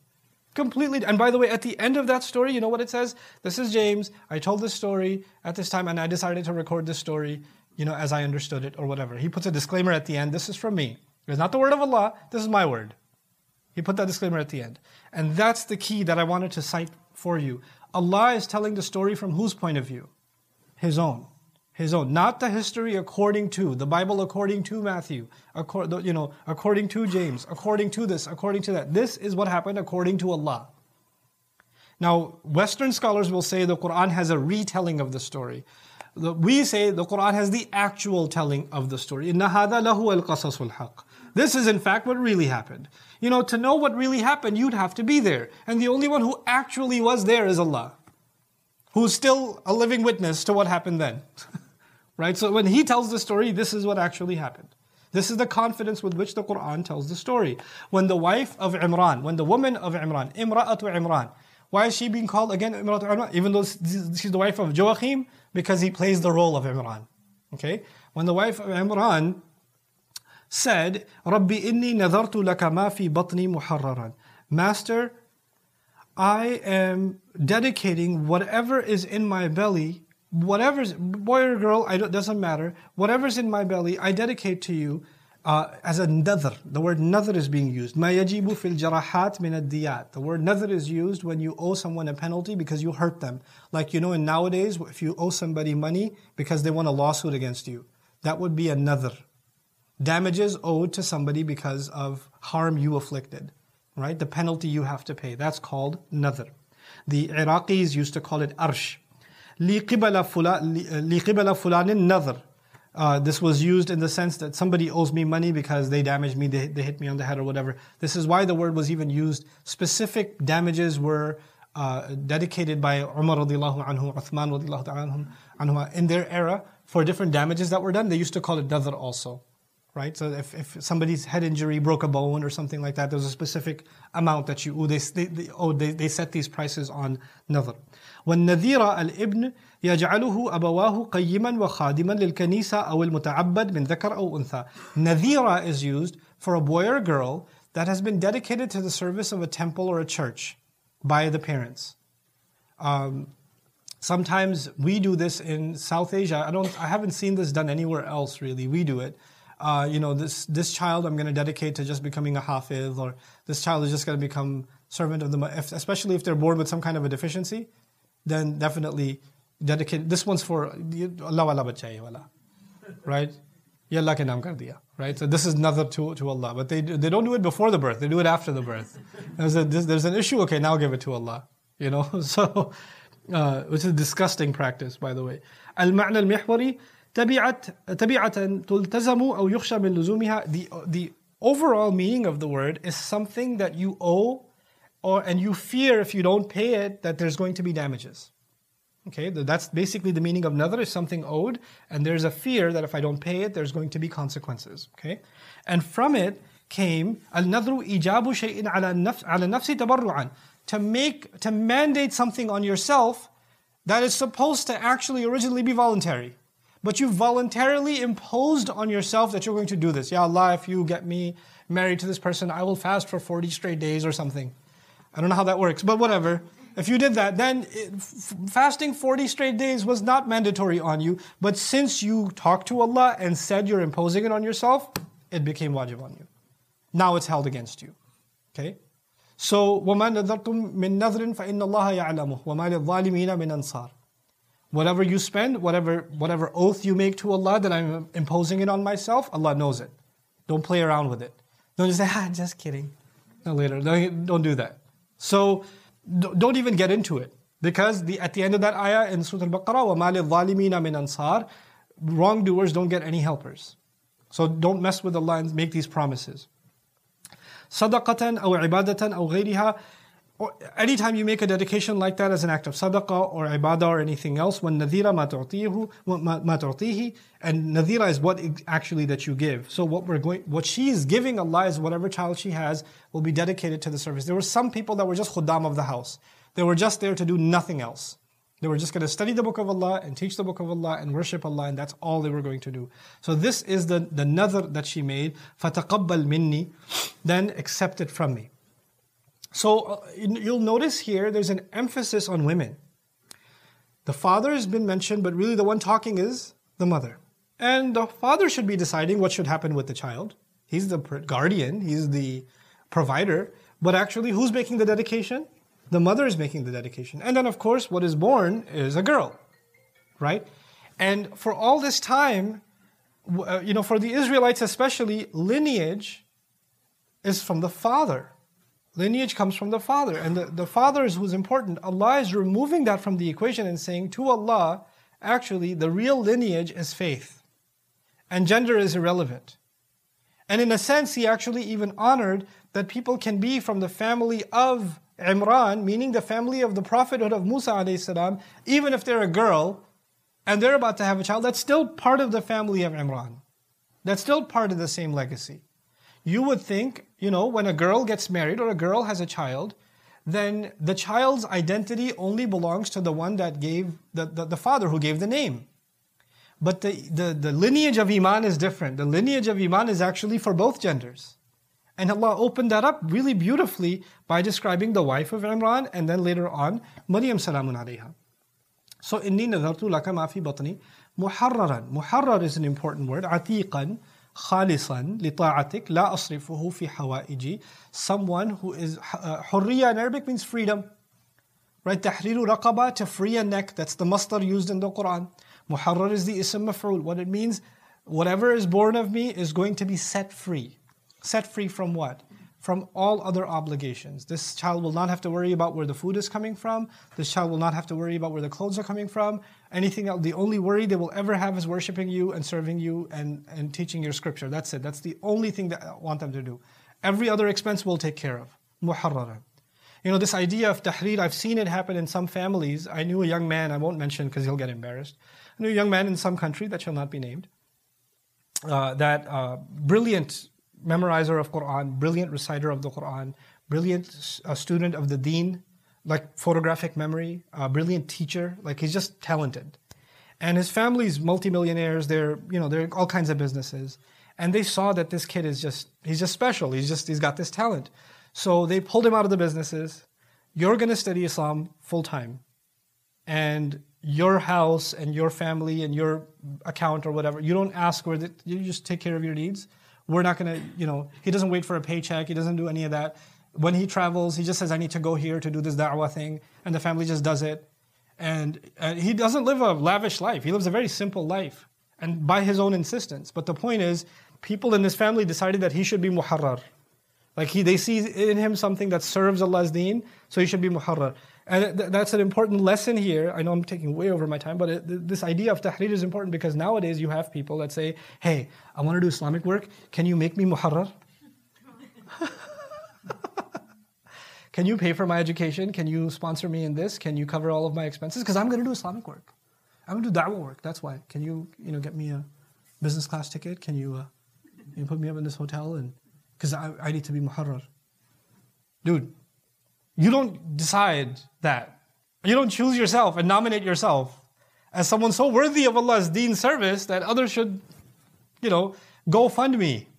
Completely. And by the way, at the end of that story, you know what it says? This is James. I told this story at this time and I decided to record this story you know, as I understood it or whatever. He puts a disclaimer at the end. This is from me. It's not the word of Allah. This is my word. He put that disclaimer at the end. And that's the key that I wanted to cite for you. Allah is telling the story from whose point of view? His own. His own. Not the history according to, the Bible according to Matthew, according, you know, according to James, according to this, according to that. This is what happened according to Allah. Now, Western scholars will say the Quran has a retelling of the story we say the Quran has the actual telling of the story. This is in fact what really happened. You know, to know what really happened, you'd have to be there. And the only one who actually was there is Allah, who's still a living witness to what happened then. right? So when He tells the story, this is what actually happened. This is the confidence with which the Quran tells the story. When the wife of Imran, when the woman of Imran, Imra'atu Imran, why is she being called again Imra'atu Imran? Even though she's the wife of Joachim, because he plays the role of Imran. Okay? When the wife of Imran said, Rabbi inni nadartu laka ma fi batni muharraran. Master, I am dedicating whatever is in my belly, whatever's, boy or girl, I don't, doesn't matter, whatever's in my belly, I dedicate to you uh, as a nadr. The word nadr is being used. Ma yajibu fil jarahat min diyat. The word nadr is used when you owe someone a penalty because you hurt them. Like you know, in nowadays, if you owe somebody money because they want a lawsuit against you, that would be a nadr Damages owed to somebody because of harm you afflicted, right? The penalty you have to pay. That's called nadhr. The Iraqis used to call it arsh. لقبل فلان النذر uh, this was used in the sense that somebody owes me money because they damaged me, they, they hit me on the head or whatever. This is why the word was even used. Specific damages were uh, dedicated by Umar radiallahu anhu, Uthman radiallahu anhu, in their era for different damages that were done. They used to call it nadhr also. Right? So if, if somebody's head injury broke a bone or something like that, there's a specific amount that you owe. They, they, they, oh, they, they set these prices on nadhr. والنذير الابن يجعله أبواه قيما وخادما للكنيسة أو المتعبد من ذكر أو أنثى. Nadhira is used for a boy or a girl that has been dedicated to the service of a temple or a church by the parents. Um, sometimes we do this in South Asia. I don't. I haven't seen this done anywhere else really. We do it. uh, you know, this this child I'm going to dedicate to just becoming a hafiz, or this child is just going to become servant of the. If, especially if they're born with some kind of a deficiency, then definitely dedicate. This one's for Allah wala bachaye wala, right? Ya Allah ke naam kar diya, right? So this is nothing to, to Allah, but they they don't do it before the birth; they do it after the birth. There's, a, there's an issue. Okay, now give it to Allah. You know, so uh, which is a disgusting practice, by the way. Al ma'na al mihwari تبعة تبعة تلتزم أو يخشى من لزومها the, the overall meaning of the word is something that you owe or and you fear if you don't pay it that there's going to be damages Okay, that's basically the meaning of nadr is something owed, and there's a fear that if I don't pay it, there's going to be consequences. Okay, and from it came al-nadru ijabu shay'in ala nafsi tabarru'an to make to mandate something on yourself that is supposed to actually originally be voluntary. But you voluntarily imposed on yourself that you're going to do this. Ya Allah, if you get me married to this person, I will fast for 40 straight days or something. I don't know how that works, but whatever. If you did that, then it, fasting 40 straight days was not mandatory on you. But since you talked to Allah and said you're imposing it on yourself, it became wajib on you. Now it's held against you. Okay? So, وَمَا نَذَرْتُم مِّن نَذْرٍ فَإِنَّ اللَّهَ يَعْلَمُهُ وَمَا لِلظَّالِمِينَ مِنْ أَنصَارٍ Whatever you spend, whatever, whatever oath you make to Allah that I'm imposing it on myself, Allah knows it. Don't play around with it. Don't just say, ah, just kidding. No, later. Don't, don't do that. So, don't even get into it. Because the, at the end of that ayah in Surah Al-Baqarah, وَمَا لِلظَّالِمِينَ مِنْ أَنصَارٍ Wrongdoers don't get any helpers. So don't mess with Allah and make these promises. صدقة أو عبادة أو غيرها anytime you make a dedication like that as an act of sadaqah or ibadah or anything else, when nadira ma tu'tihi, and nadira is what actually that you give. So what we're going, what she is giving Allah is whatever child she has will be dedicated to the service. There were some people that were just khuddam of the house. They were just there to do nothing else. They were just going to study the book of Allah and teach the book of Allah and worship Allah, and that's all they were going to do. So this is the, the nadr that she made. فَتَقَبَّلْ minni, Then accept it from me. So uh, you'll notice here there's an emphasis on women. The father has been mentioned, but really the one talking is the mother. And the father should be deciding what should happen with the child. He's the guardian, he's the provider. But actually, who's making the dedication? the mother is making the dedication. And then, of course, what is born is a girl, right? And for all this time, uh, you know, for the Israelites especially, lineage is from the father. Lineage comes from the father. And the, the father is who's important. Allah is removing that from the equation and saying to Allah, actually, the real lineage is faith. And gender is irrelevant. And in a sense, he actually even honored that people can be from the family of Imran, meaning the family of the prophethood of Musa salam, even if they're a girl and they're about to have a child, that's still part of the family of Imran. That's still part of the same legacy. You would think, you know, when a girl gets married or a girl has a child, then the child's identity only belongs to the one that gave, the, the, the father who gave the name. But the, the, the lineage of Iman is different. The lineage of Iman is actually for both genders. And Allah opened that up really beautifully by describing the wife of Imran and then later on Maryam salamun alayha. So inni nadartu laka ma fi batni muharraran. Muharrar is an important word. Atiqan khalisan lita'atik la asrifuhu fi hawaiji. Someone who is uh, hurriya in Arabic means freedom. Right? Tahriru raqaba to free a neck. That's the masdar used in the Quran. Muharrar is the ism maf'ul. What it means, whatever is born of me is going to be set free. Set free from what? From all other obligations. This child will not have to worry about where the food is coming from. This child will not have to worry about where the clothes are coming from. Anything else. The only worry they will ever have is worshiping you and serving you and, and teaching your scripture. That's it. That's the only thing that I want them to do. Every other expense we'll take care of. Muharrara. You know, this idea of tahrir, I've seen it happen in some families. I knew a young man, I won't mention because he'll get embarrassed. I knew a young man in some country that shall not be named, uh, that uh, brilliant memorizer of Quran, brilliant reciter of the Quran, brilliant uh, student of the deen, like photographic memory, uh, brilliant teacher. Like he's just talented. And his family's multimillionaires. They're you know they're all kinds of businesses, and they saw that this kid is just he's just special. He's just he's got this talent. So they pulled him out of the businesses. You're going to study Islam full time, and your house and your family and your account or whatever. You don't ask where the, you just take care of your needs we're not going to, you know, he doesn't wait for a paycheck. He doesn't do any of that. When he travels, he just says, I need to go here to do this da'wah thing. And the family just does it. And, and he doesn't live a lavish life. He lives a very simple life and by his own insistence. But the point is, people in this family decided that he should be muharrar. Like he, they see in him something that serves Allah's deen, so he should be muharrar. And that's an important lesson here. I know I'm taking way over my time, but it, this idea of tahrir is important because nowadays you have people that say, hey, I want to do Islamic work. Can you make me muharrar? can you pay for my education? Can you sponsor me in this? Can you cover all of my expenses? Because I'm going to do Islamic work. I'm going to do da'wah work. That's why. Can you, you know, get me a business class ticket? Can you, uh, you know, put me up in this hotel? And because I, I need to be muharrar. Dude, you don't decide that. You don't choose yourself and nominate yourself as someone so worthy of Allah's deen service that others should, you know, go fund me.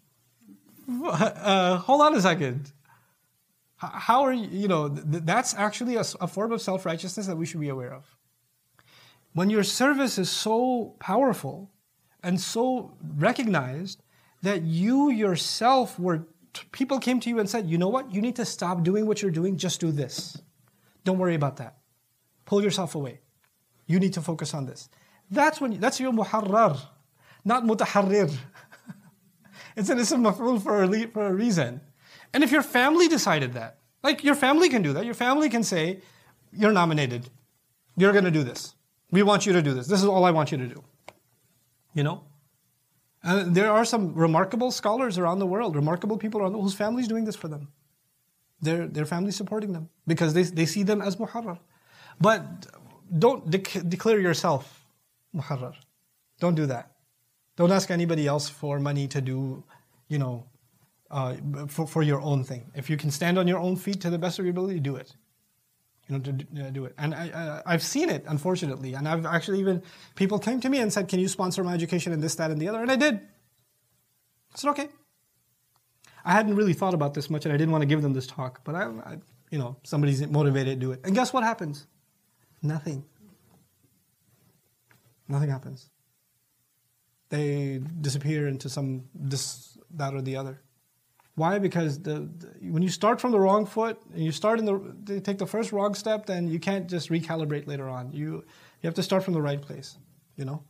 Uh, hold on a second. How are you, you know, that's actually a, a form of self righteousness that we should be aware of. When your service is so powerful and so recognized that you yourself were, people came to you and said, you know what, you need to stop doing what you're doing, just do this. Don't worry about that. Pull yourself away. You need to focus on this. That's when that's your muharrar, not mutaharrir. it's an ism maf'ul for a, for a reason. And if your family decided that, like your family can do that, your family can say, you're nominated. You're going to do this. We want you to do this. This is all I want you to do. You know? And there are some remarkable scholars around the world, remarkable people around the whose families doing this for them. Their, their family supporting them because they, they see them as muharrar. But don't declare yourself muharrar. Don't do that. Don't ask anybody else for money to do, you know, uh, for, for your own thing. If you can stand on your own feet to the best of your ability, do it. You know, to uh, do it. And I, have seen it, unfortunately. And I've actually even, people came to me and said, can you sponsor my education and this, that, and the other? And I did. I said, okay. I hadn't really thought about this much and I didn't want to give them this talk, but I, I you know, somebody's motivated to do it. And guess what happens? Nothing. Nothing happens. They disappear into some this, that, or the other. Why? Because the, the, when you start from the wrong foot and you start in the take the first wrong step, then you can't just recalibrate later on. You you have to start from the right place. You know.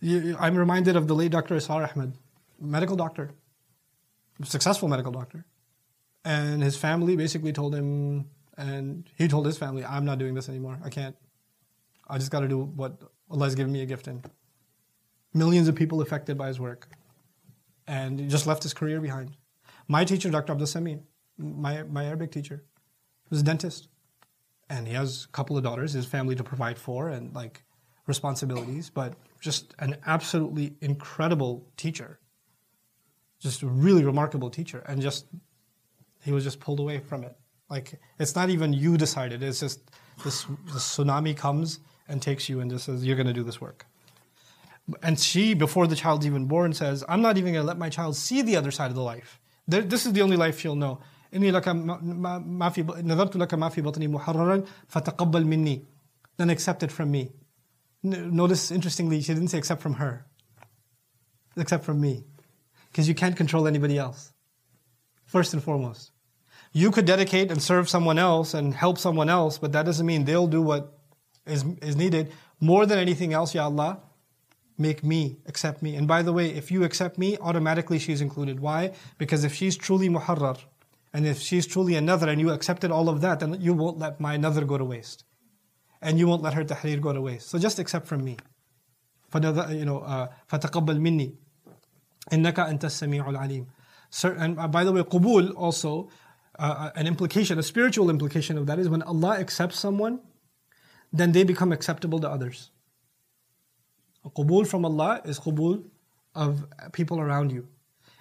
You, I'm reminded of the late Dr. Israr Ahmed, medical doctor, successful medical doctor, and his family basically told him, and he told his family, "I'm not doing this anymore. I can't. I just got to do what Allah has given me a gift in." Millions of people affected by his work and just left his career behind. My teacher, Dr. Abdul Samin, my, my Arabic teacher, was a dentist. And he has a couple of daughters, his family to provide for, and like responsibilities, but just an absolutely incredible teacher. Just a really remarkable teacher. And just, he was just pulled away from it. Like, it's not even you decided, it's just this, this tsunami comes and takes you and just says, you're going to do this work And she, before the child's even born, says, I'm not even going to let my child see the other side of the life. This is the only life she'll know. إني لك ما في نذرت لك ما في بطني محررا فتقبل مني. Then accept it from me. Notice, interestingly, she didn't say except from her. Except from me. Because you can't control anybody else. First and foremost. You could dedicate and serve someone else and help someone else, but that doesn't mean they'll do what is, is needed. More than anything else, Ya Allah, make me accept me. And by the way, if you accept me, automatically she's included. Why? Because if she's truly muharrar, and if she's truly another, and you accepted all of that, then you won't let my another go to waste. And you won't let her tahrir go to waste. So just accept from me. فَتَقَبَّلْ مِنِّي إِنَّكَ أَنْتَ السَّمِيعُ الْعَلِيمُ and uh, by the way, qubul also, uh, uh, an implication, a spiritual implication of that is when Allah accepts someone, then they become acceptable to others. Qubul from Allah is qubul of people around you.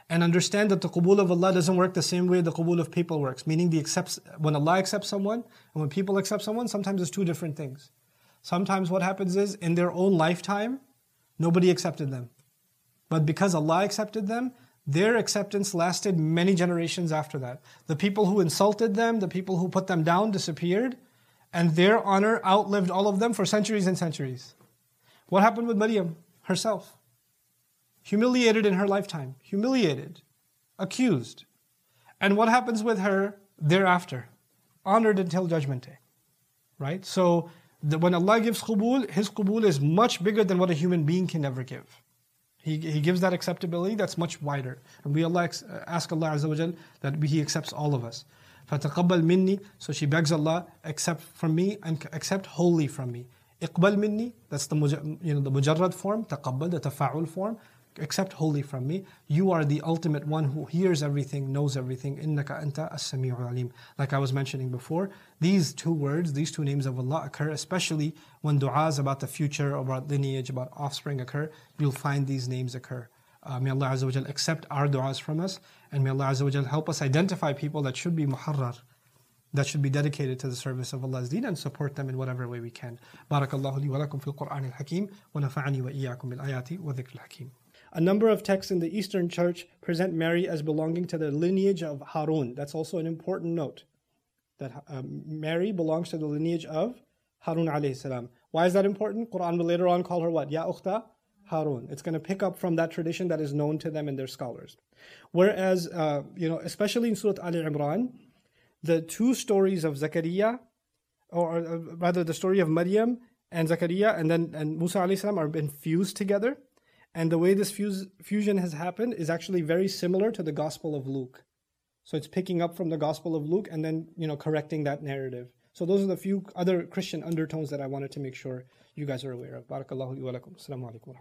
And understand that the qubul of Allah doesn't work the same way the qubul of people works. Meaning the accepts when Allah accepts someone and when people accept someone, sometimes it's two different things. Sometimes what happens is in their own lifetime, nobody accepted them. But because Allah accepted them, their acceptance lasted many generations after that. The people who insulted them, the people who put them down disappeared, and their honor outlived all of them for centuries and centuries. What happened with Maryam herself? Humiliated in her lifetime, humiliated, accused. And what happens with her thereafter? Honored until judgment day. Right? So the, when Allah gives qubul, His qubul is much bigger than what a human being can ever give. He, he gives that acceptability that's much wider. And we Allah ask Allah Azza wa that He accepts all of us. فَتَقَبَّلْ minni. So she begs Allah, accept from me and accept wholly from me. Iqbal minni, that's the you know the mujarrad form, taqabbal, the tafa'ul form. accept wholly from me. You are the ultimate one who hears everything, knows everything. Innaka anta as-sami'ul alim. Like I was mentioning before, these two words, these two names of Allah occur, especially when du'as about the future, about lineage, about offspring occur. You'll find these names occur. Uh, may Allah Azza wa accept our du'as from us, and may Allah Azza wa help us identify people that should be muharrar, that should be dedicated to the service of Allah's deen and support them in whatever way we can. Barakallahu li wa lakum fil Qur'an al-Hakim wa nafa'ani wa iyyakum bil ayati wa dhikr al-Hakim. A number of texts in the Eastern Church present Mary as belonging to the lineage of Harun. That's also an important note. That um, Mary belongs to the lineage of Harun alayhi salam. Why is that important? Quran will later on call her what? Ya ukhta Harun. It's going to pick up from that tradition that is known to them and their scholars. Whereas, uh, you know, especially in Surah Al Imran, the two stories of Zakaria, or uh, rather the story of Maryam and Zakaria and then and Musa alayhi are been fused together. And the way this fuse, fusion has happened is actually very similar to the Gospel of Luke. So it's picking up from the Gospel of Luke and then, you know, correcting that narrative. So those are the few other Christian undertones that I wanted to make sure you guys are aware of. Barakallahu wa lakum. Assalamu alaikum.